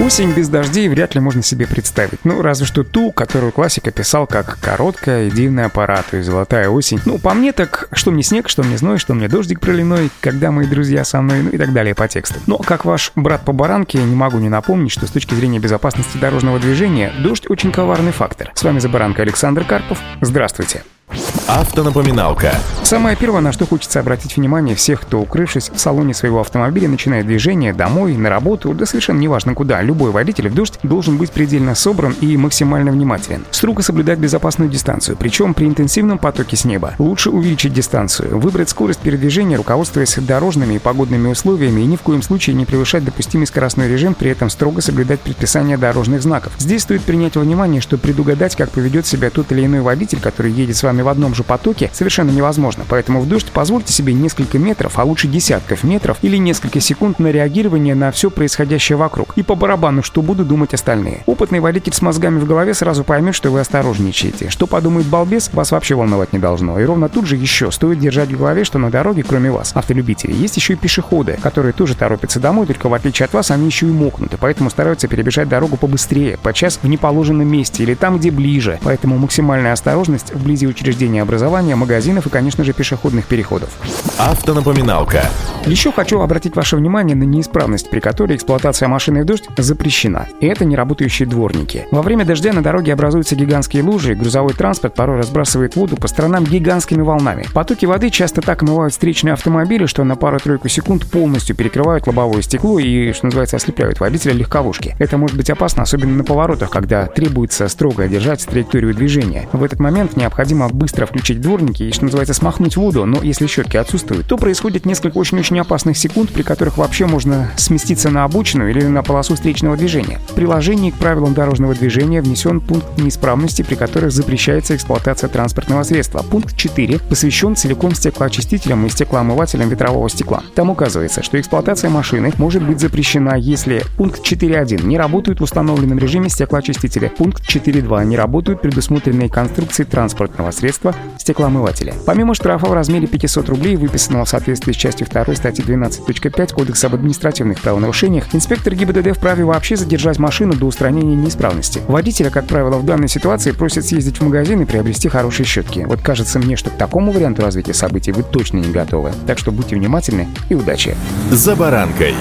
Осень без дождей вряд ли можно себе представить. Ну, разве что ту, которую классик описал как короткая и дивная пора, то есть золотая осень. Ну, по мне так, что мне снег, что мне зной, что мне дождик проливной, когда мои друзья со мной, ну и так далее по тексту. Но, как ваш брат по баранке, не могу не напомнить, что с точки зрения безопасности дорожного движения, дождь очень коварный фактор. С вами за баранкой Александр Карпов. Здравствуйте. Автонапоминалка. Самое первое, на что хочется обратить внимание всех, кто, укрывшись в салоне своего автомобиля, начинает движение домой, на работу, да совершенно неважно куда, любой водитель в дождь должен быть предельно собран и максимально внимателен. Строго соблюдать безопасную дистанцию, причем при интенсивном потоке с неба. Лучше увеличить дистанцию, выбрать скорость передвижения, руководствуясь дорожными и погодными условиями и ни в коем случае не превышать допустимый скоростной режим, при этом строго соблюдать предписания дорожных знаков. Здесь стоит принять во внимание, что предугадать, как поведет себя тот или иной водитель, который едет с вами в одном же потоке, совершенно невозможно. Поэтому в дождь позвольте себе несколько метров, а лучше десятков метров или несколько секунд на реагирование на все происходящее вокруг. И по барабану, что будут думать остальные. Опытный водитель с мозгами в голове сразу поймет, что вы осторожничаете. Что подумает балбес, вас вообще волновать не должно. И ровно тут же еще стоит держать в голове, что на дороге, кроме вас, автолюбителей, есть еще и пешеходы, которые тоже торопятся домой, только в отличие от вас, они еще и мокнуты, поэтому стараются перебежать дорогу побыстрее, подчас в неположенном месте или там, где ближе. Поэтому максимальная осторожность вблизи учреждения образования, магазинов и, конечно же, пешеходных переходов. Автонапоминалка. Еще хочу обратить ваше внимание на неисправность, при которой эксплуатация машины в дождь запрещена. И это неработающие дворники. Во время дождя на дороге образуются гигантские лужи, грузовой транспорт порой разбрасывает воду по сторонам гигантскими волнами. Потоки воды часто так омывают встречные автомобили, что на пару-тройку секунд полностью перекрывают лобовое стекло и, что называется, ослепляют водителя легковушки. Это может быть опасно, особенно на поворотах, когда требуется строго держать траекторию движения. В этот момент необходимо быстро включить дворники и, что называется, смахнуть воду, но если щетки отсутствуют, то происходит несколько очень-очень опасных секунд, при которых вообще можно сместиться на обочину или на полосу встречного движения. В приложении к правилам дорожного движения внесен пункт неисправности, при которых запрещается эксплуатация транспортного средства. Пункт 4 посвящен целиком стеклоочистителям и стеклоомывателям ветрового стекла. Там указывается, что эксплуатация машины может быть запрещена, если пункт 4.1 не работают в установленном режиме стеклоочистителя, пункт 4.2 не работают предусмотренные конструкции транспортного средства стеклоомывателя. Помимо штрафа в размере 500 рублей, выписанного в соответствии с частью 2 статьи 12.5 Кодекса об административных правонарушениях, инспектор ГИБДД вправе вообще задержать машину до устранения неисправности. Водителя, как правило, в данной ситуации просят съездить в магазин и приобрести хорошие щетки. Вот кажется мне, что к такому варианту развития событий вы точно не готовы. Так что будьте внимательны и удачи. «За баранкой».